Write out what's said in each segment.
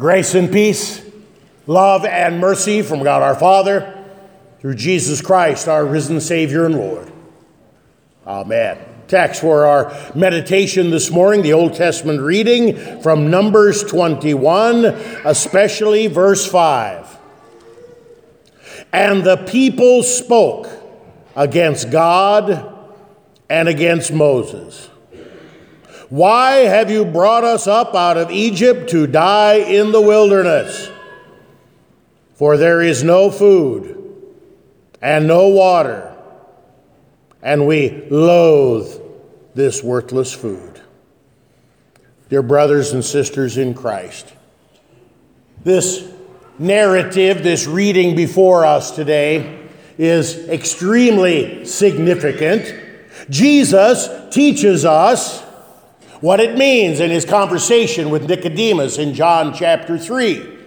Grace and peace, love and mercy from God our Father through Jesus Christ, our risen Savior and Lord. Amen. Text for our meditation this morning, the Old Testament reading from Numbers 21, especially verse 5. And the people spoke against God and against Moses. Why have you brought us up out of Egypt to die in the wilderness? For there is no food and no water, and we loathe this worthless food. Dear brothers and sisters in Christ, this narrative, this reading before us today, is extremely significant. Jesus teaches us what it means in his conversation with Nicodemus in John chapter 3.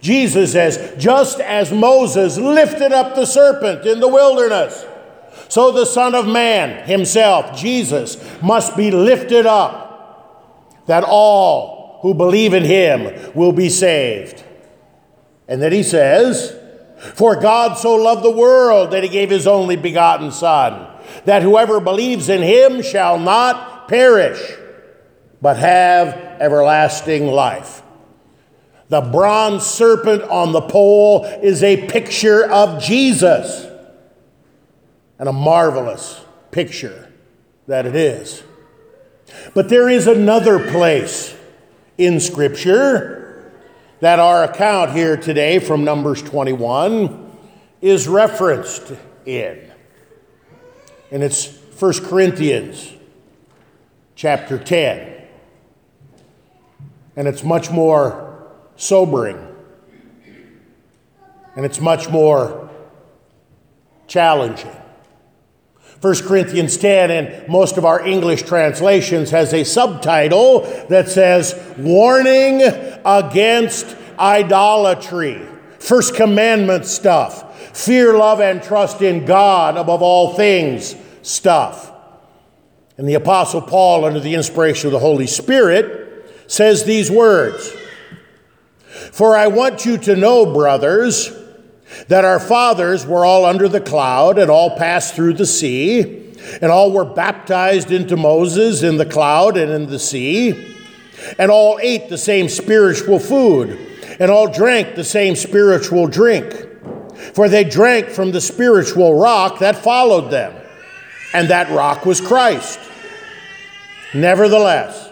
Jesus says, Just as Moses lifted up the serpent in the wilderness, so the Son of Man himself, Jesus, must be lifted up, that all who believe in him will be saved. And then he says, For God so loved the world that he gave his only begotten Son, that whoever believes in him shall not perish but have everlasting life. The bronze serpent on the pole is a picture of Jesus, and a marvelous picture that it is. But there is another place in Scripture that our account here today from Numbers 21 is referenced in. And it's 1 Corinthians chapter 10 and it's much more sobering, and it's much more challenging. 1 Corinthians 10 and most of our English translations has a subtitle that says Warning Against Idolatry. First commandment stuff. Fear, love, and trust in God above all things stuff. And the Apostle Paul, under the inspiration of the Holy Spirit, says these words For I want you to know, brothers, that our fathers were all under the cloud and all passed through the sea, and all were baptized into Moses in the cloud and in the sea, and all ate the same spiritual food, and all drank the same spiritual drink. For they drank from the spiritual rock that followed them, and that rock was Christ. Nevertheless,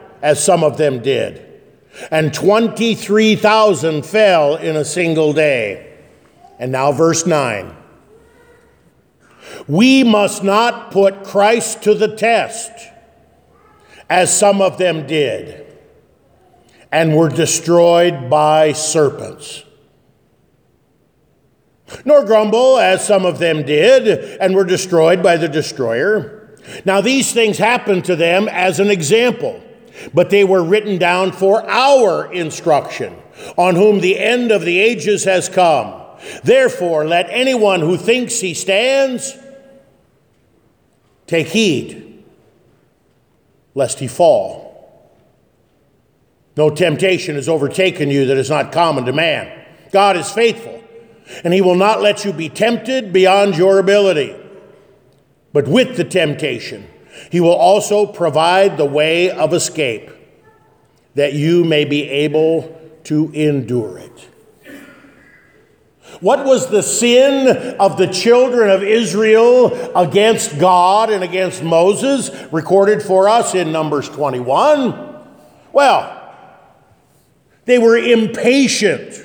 as some of them did. And 23,000 fell in a single day. And now, verse 9. We must not put Christ to the test, as some of them did, and were destroyed by serpents. Nor grumble, as some of them did, and were destroyed by the destroyer. Now, these things happened to them as an example but they were written down for our instruction, on whom the end of the ages has come. Therefore, let anyone who thinks he stands take heed, lest he fall. No temptation has overtaken you that is not common to man. God is faithful, and he will not let you be tempted beyond your ability. But with the temptation, he will also provide the way of escape that you may be able to endure it. What was the sin of the children of Israel against God and against Moses, recorded for us in Numbers 21? Well, they were impatient,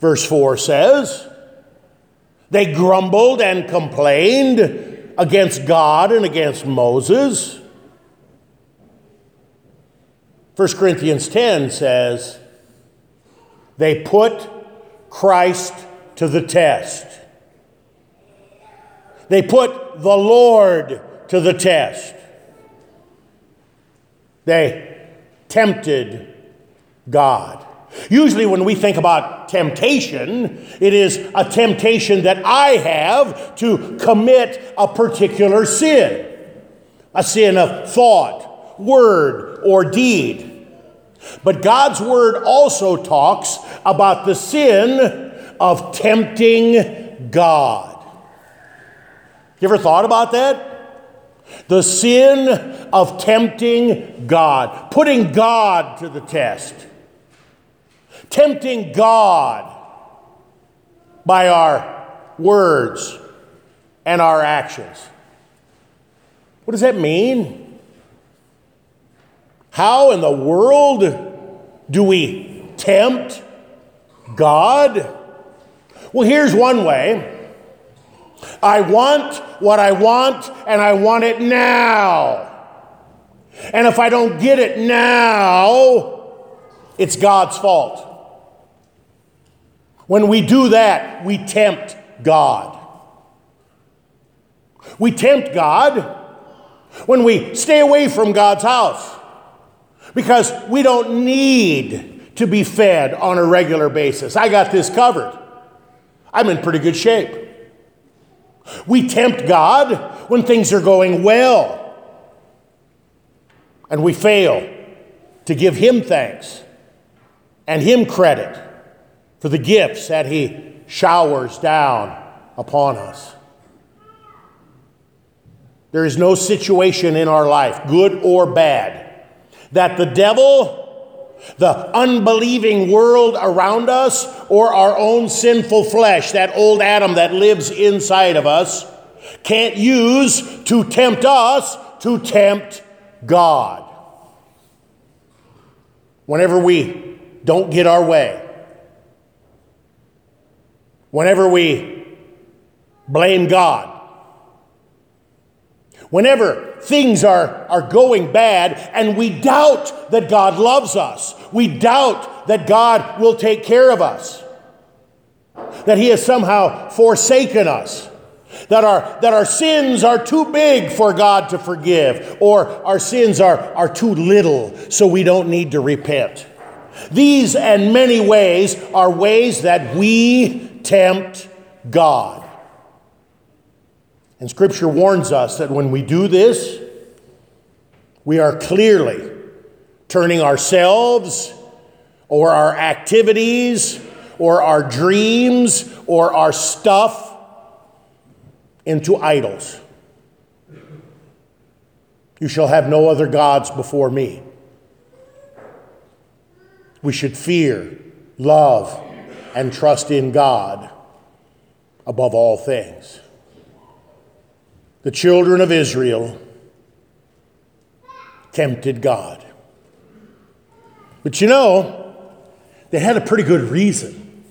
verse 4 says. They grumbled and complained against God and against Moses. 1 Corinthians 10 says, They put Christ to the test. They put the Lord to the test. They tempted God. Usually, when we think about temptation, it is a temptation that I have to commit a particular sin a sin of thought, word, or deed. But God's word also talks about the sin of tempting God. You ever thought about that? The sin of tempting God, putting God to the test, tempting God by our words and our actions. What does that mean? How in the world do we tempt God? Well, here's one way. I want what I want, and I want it now. And if I don't get it now, it's God's fault. When we do that, we tempt God. We tempt God when we stay away from God's house because we don't need to be fed on a regular basis. I got this covered. I'm in pretty good shape. We tempt God when things are going well. And we fail to give Him thanks and Him credit for the gifts that He showers down upon us. There is no situation in our life, good or bad, that the devil, the unbelieving world around us, or our own sinful flesh, that old Adam that lives inside of us, can't use to tempt us to tempt God. Whenever we don't get our way, whenever we blame God, Whenever things are, are going bad and we doubt that God loves us, we doubt that God will take care of us, that He has somehow forsaken us, that our, that our sins are too big for God to forgive, or our sins are, are too little so we don't need to repent. These and many ways are ways that we tempt God. And Scripture warns us that when we do this, we are clearly turning ourselves or our activities or our dreams or our stuff into idols. You shall have no other gods before me. We should fear, love, and trust in God above all things the children of Israel tempted God. But you know, they had a pretty good reason.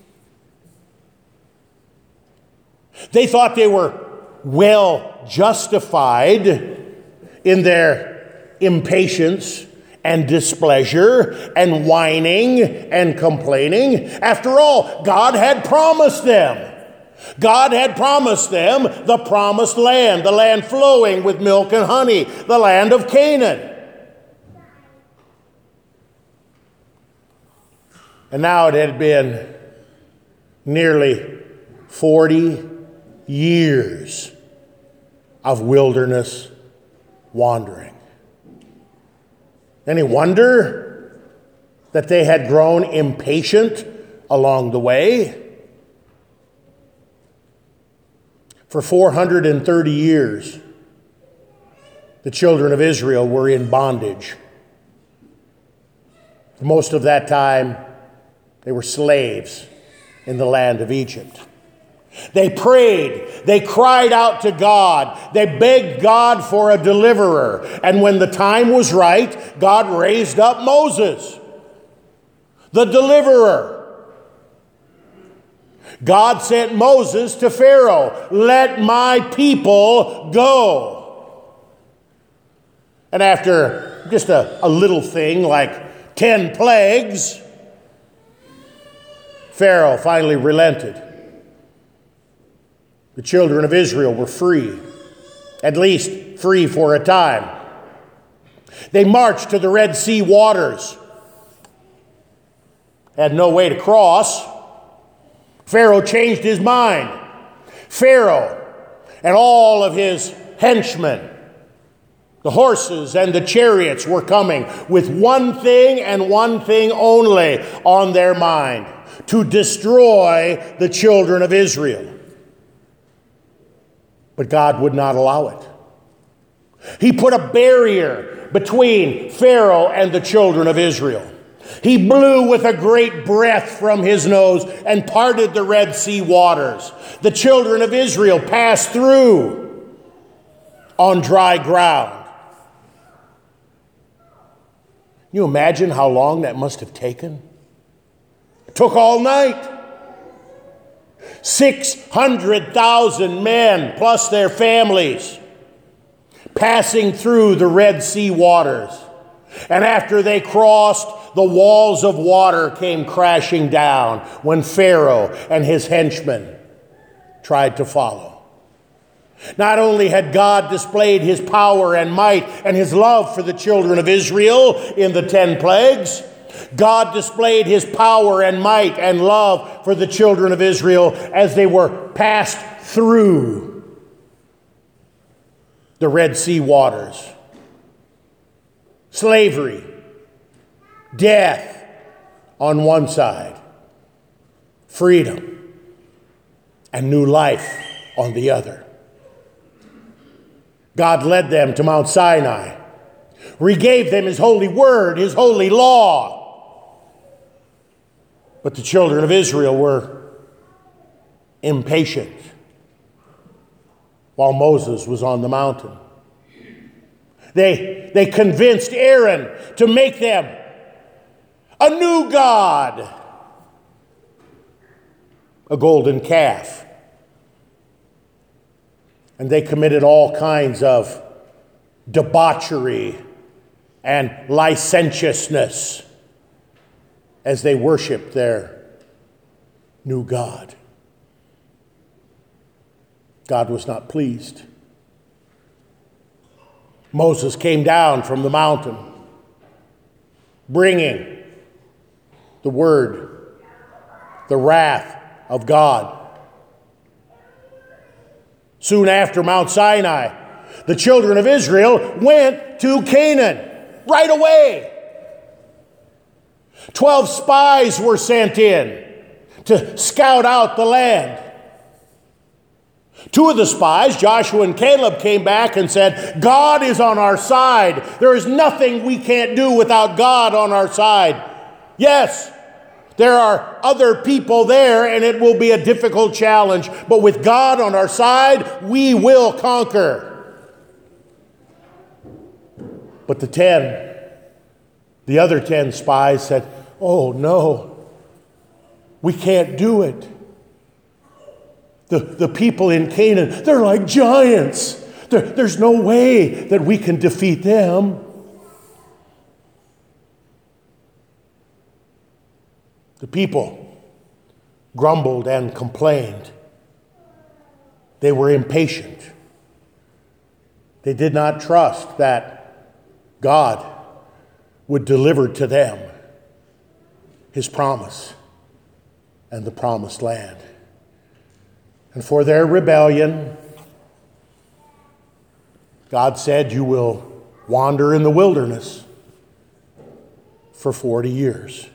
They thought they were well justified in their impatience and displeasure and whining and complaining. After all, God had promised them God had promised them the promised land, the land flowing with milk and honey, the land of Canaan. And now it had been nearly 40 years of wilderness wandering. Any wonder that they had grown impatient along the way? For 430 years, the children of Israel were in bondage. Most of that time, they were slaves in the land of Egypt. They prayed, they cried out to God, they begged God for a deliverer. And when the time was right, God raised up Moses, the deliverer. God sent Moses to Pharaoh, let my people go. And after just a, a little thing like 10 plagues, Pharaoh finally relented. The children of Israel were free, at least free for a time. They marched to the Red Sea waters, had no way to cross. Pharaoh changed his mind. Pharaoh and all of his henchmen, the horses and the chariots were coming with one thing and one thing only on their mind to destroy the children of Israel. But God would not allow it. He put a barrier between Pharaoh and the children of Israel. He blew with a great breath from his nose and parted the Red Sea waters. The children of Israel passed through on dry ground. You imagine how long that must have taken? It took all night. 600,000 men plus their families passing through the Red Sea waters. And after they crossed, the walls of water came crashing down when Pharaoh and his henchmen tried to follow. Not only had God displayed his power and might and his love for the children of Israel in the ten plagues, God displayed his power and might and love for the children of Israel as they were passed through the Red Sea waters. Slavery, death on one side, freedom, and new life on the other. God led them to Mount Sinai, regave them His holy word, His holy law. But the children of Israel were impatient while Moses was on the mountain. They, they convinced Aaron to make them a new God, a golden calf. And they committed all kinds of debauchery and licentiousness as they worshiped their new God. God was not pleased. Moses came down from the mountain, bringing the word, the wrath of God. Soon after Mount Sinai, the children of Israel went to Canaan right away. Twelve spies were sent in to scout out the land. Two of the spies, Joshua and Caleb, came back and said, God is on our side. There is nothing we can't do without God on our side. Yes, there are other people there, and it will be a difficult challenge, but with God on our side, we will conquer. But the ten, the other ten spies said, Oh no, we can't do it. The, the people in Canaan, they're like giants. There, there's no way that we can defeat them. The people grumbled and complained. They were impatient. They did not trust that God would deliver to them his promise and the promised land and for their rebellion, God said, You will wander in the wilderness for 40 years.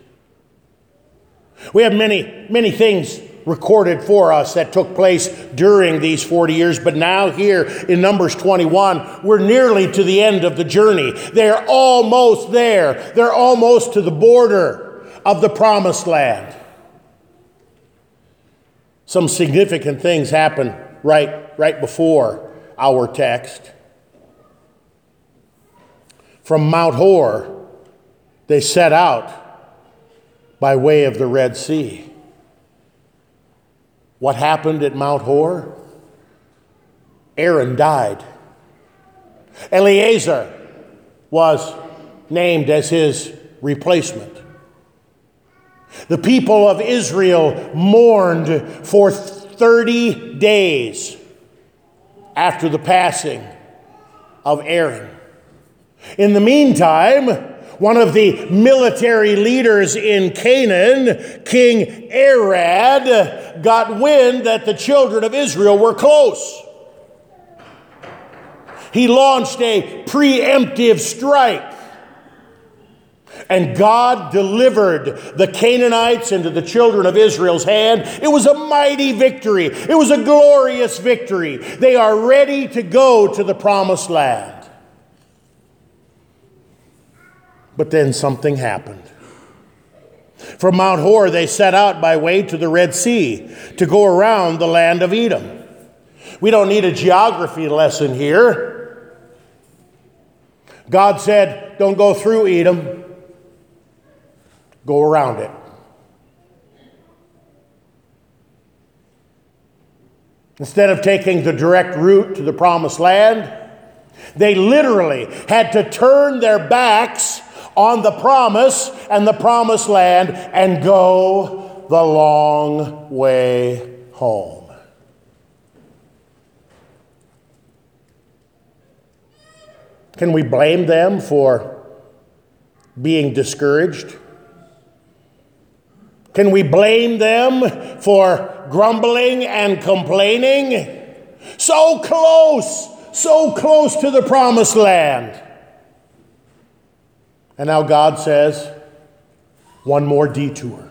We have many, many things recorded for us that took place during these 40 years, but now here in Numbers 21, we're nearly to the end of the journey. They're almost there, they're almost to the border of the promised land some significant things happen right, right before our text. From Mount Hor, they set out by way of the Red Sea. What happened at Mount Hor? Aaron died. Eleazar was named as his replacement. The people of Israel mourned for 30 days after the passing of Aaron. In the meantime, one of the military leaders in Canaan, King Arad, got wind that the children of Israel were close. He launched a preemptive strike and God delivered the Canaanites into the children of Israel's hand. It was a mighty victory, it was a glorious victory. They are ready to go to the promised land. But then something happened. From Mount Hor, they set out by way to the Red Sea to go around the land of Edom. We don't need a geography lesson here. God said, Don't go through Edom go around it. Instead of taking the direct route to the promised land, they literally had to turn their backs on the promise and the promised land and go the long way home. Can we blame them for being discouraged? Can we blame them for grumbling and complaining? So close, so close to the promised land. And now God says, one more detour.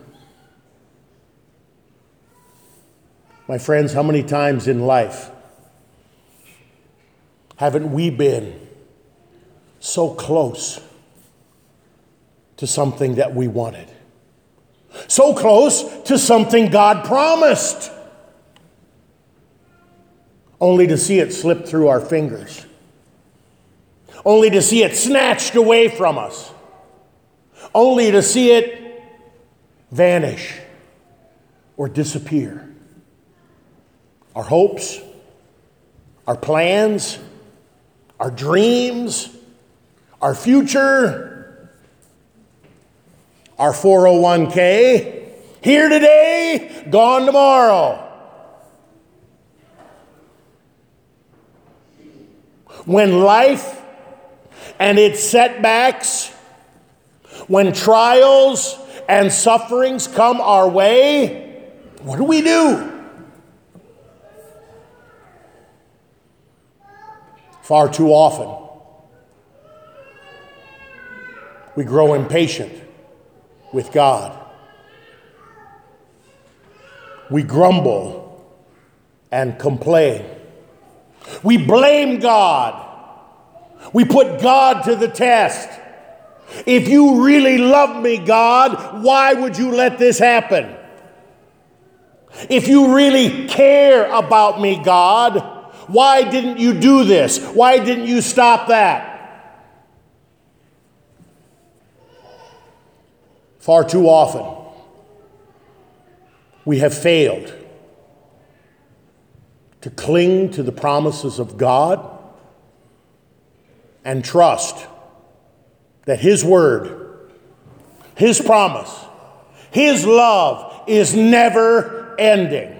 My friends, how many times in life haven't we been so close to something that we wanted? So close to something God promised, only to see it slip through our fingers, only to see it snatched away from us, only to see it vanish or disappear. Our hopes, our plans, our dreams, our future, our 401k, here today, gone tomorrow. When life and its setbacks, when trials and sufferings come our way, what do we do? Far too often, we grow impatient with God. We grumble and complain. We blame God. We put God to the test. If you really love me, God, why would you let this happen? If you really care about me, God, why didn't you do this? Why didn't you stop that? Far too often, we have failed to cling to the promises of God and trust that His Word, His promise, His love is never ending.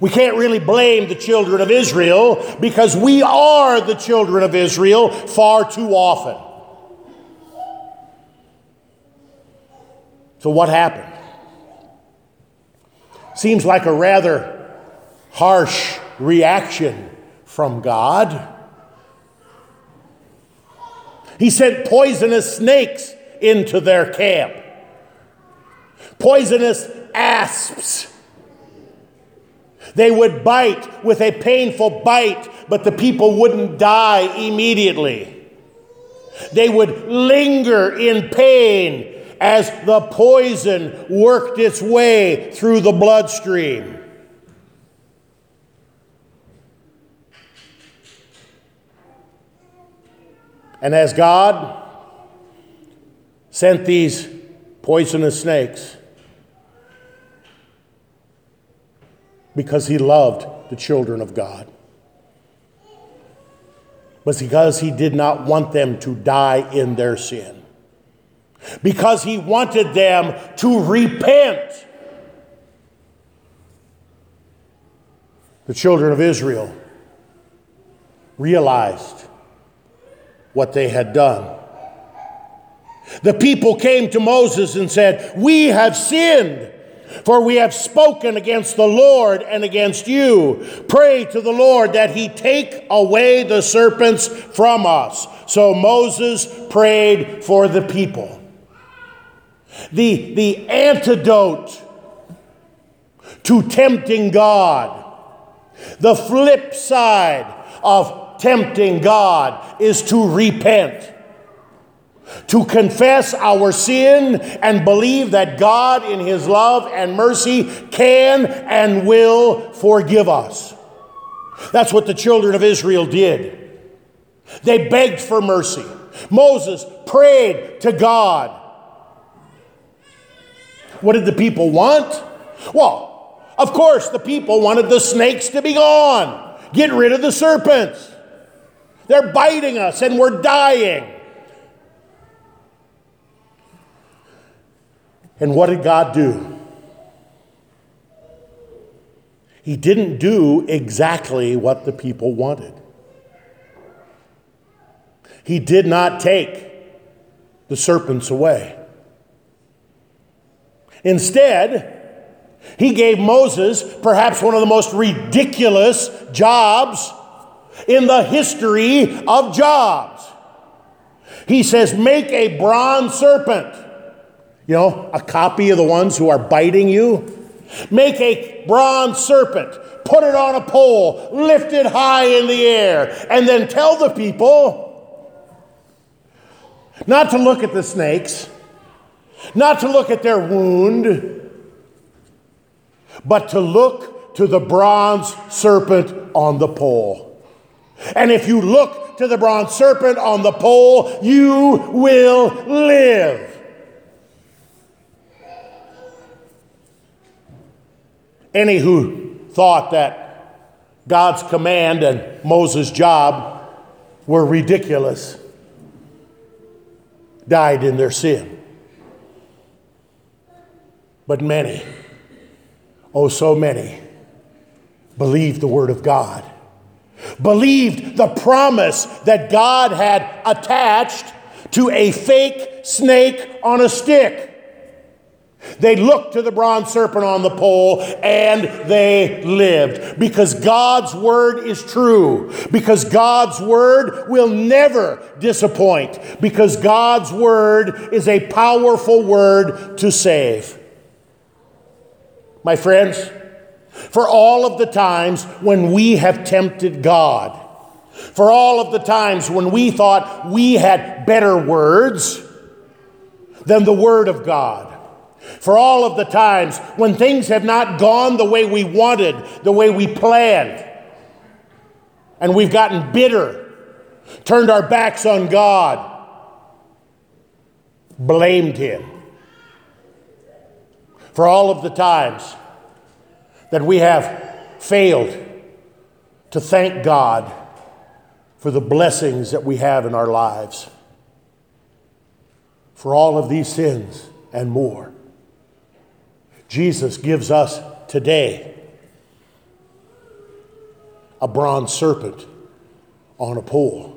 We can't really blame the children of Israel because we are the children of Israel far too often. So, what happened? Seems like a rather harsh reaction from God. He sent poisonous snakes into their camp, poisonous asps. They would bite with a painful bite, but the people wouldn't die immediately. They would linger in pain as the poison worked its way through the bloodstream. And as God sent these poisonous snakes, because he loved the children of God, but because he did not want them to die in their sin. because he wanted them to repent. The children of Israel realized what they had done. The people came to Moses and said, We have sinned, for we have spoken against the Lord and against you. Pray to the Lord that he take away the serpents from us. So Moses prayed for the people. The, the antidote to tempting God, the flip side of tempting God is to repent to confess our sin and believe that God, in His love and mercy, can and will forgive us. That's what the children of Israel did. They begged for mercy. Moses prayed to God. What did the people want? Well, of course, the people wanted the snakes to be gone. Get rid of the serpents. They're biting us and we're dying. And what did God do? He didn't do exactly what the people wanted. He did not take the serpents away. Instead, he gave Moses perhaps one of the most ridiculous jobs in the history of jobs. He says, Make a bronze serpent. You know, a copy of the ones who are biting you. Make a bronze serpent, put it on a pole, lift it high in the air, and then tell the people not to look at the snakes, not to look at their wound, but to look to the bronze serpent on the pole. And if you look to the bronze serpent on the pole, you will live. Any who thought that God's command and Moses' job were ridiculous died in their sin. But many, oh, so many, believed the Word of God, believed the promise that God had attached to a fake snake on a stick. They looked to the bronze serpent on the pole and they lived because God's word is true, because God's word will never disappoint, because God's word is a powerful word to save. My friends, for all of the times when we have tempted God, for all of the times when we thought we had better words than the Word of God, for all of the times when things have not gone the way we wanted, the way we planned, and we've gotten bitter, turned our backs on God, blamed Him. For all of the times that we have failed to thank God for the blessings that we have in our lives. For all of these sins and more. Jesus gives us today a bronze serpent on a pole.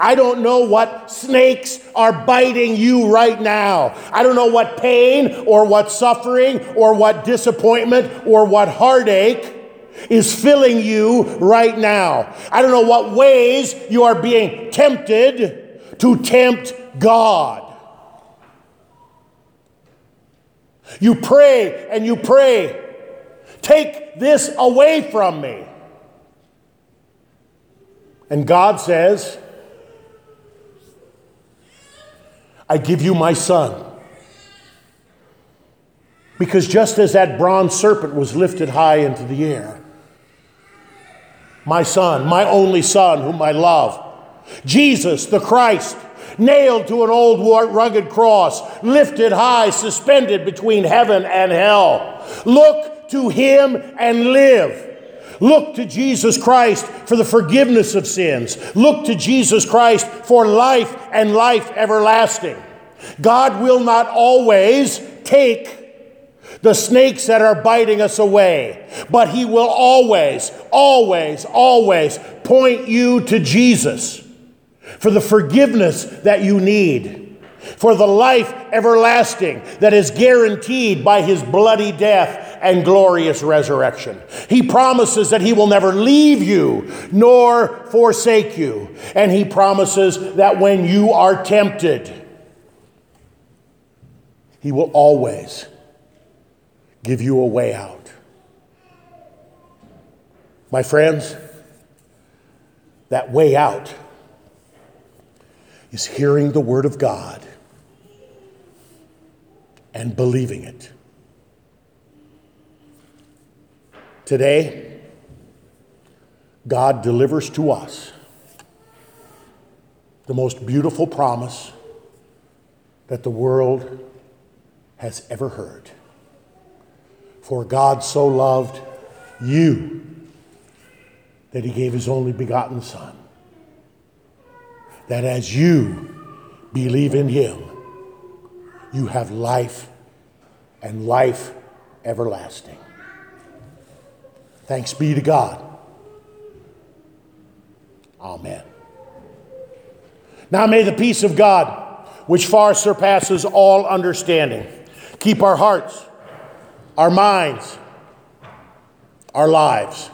I don't know what snakes are biting you right now. I don't know what pain or what suffering or what disappointment or what heartache is filling you right now. I don't know what ways you are being tempted to tempt God. You pray and you pray, take this away from me. And God says, I give you my son. Because just as that bronze serpent was lifted high into the air, my son, my only son, whom I love, Jesus the Christ, nailed to an old rugged cross, lifted high, suspended between heaven and hell. Look to him and live. Look to Jesus Christ for the forgiveness of sins. Look to Jesus Christ for life and life everlasting. God will not always take the snakes that are biting us away, but He will always, always, always point you to Jesus for the forgiveness that you need, for the life everlasting that is guaranteed by His bloody death and glorious resurrection. He promises that He will never leave you nor forsake you. And He promises that when you are tempted, He will always give you a way out. My friends, that way out is hearing the Word of God and believing it. Today, God delivers to us the most beautiful promise that the world has ever heard. For God so loved you that he gave his only begotten Son, that as you believe in him, you have life and life everlasting. Thanks be to God. Amen. Now may the peace of God, which far surpasses all understanding, keep our hearts, our minds, our lives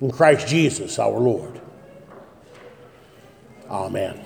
in Christ Jesus our Lord. Amen.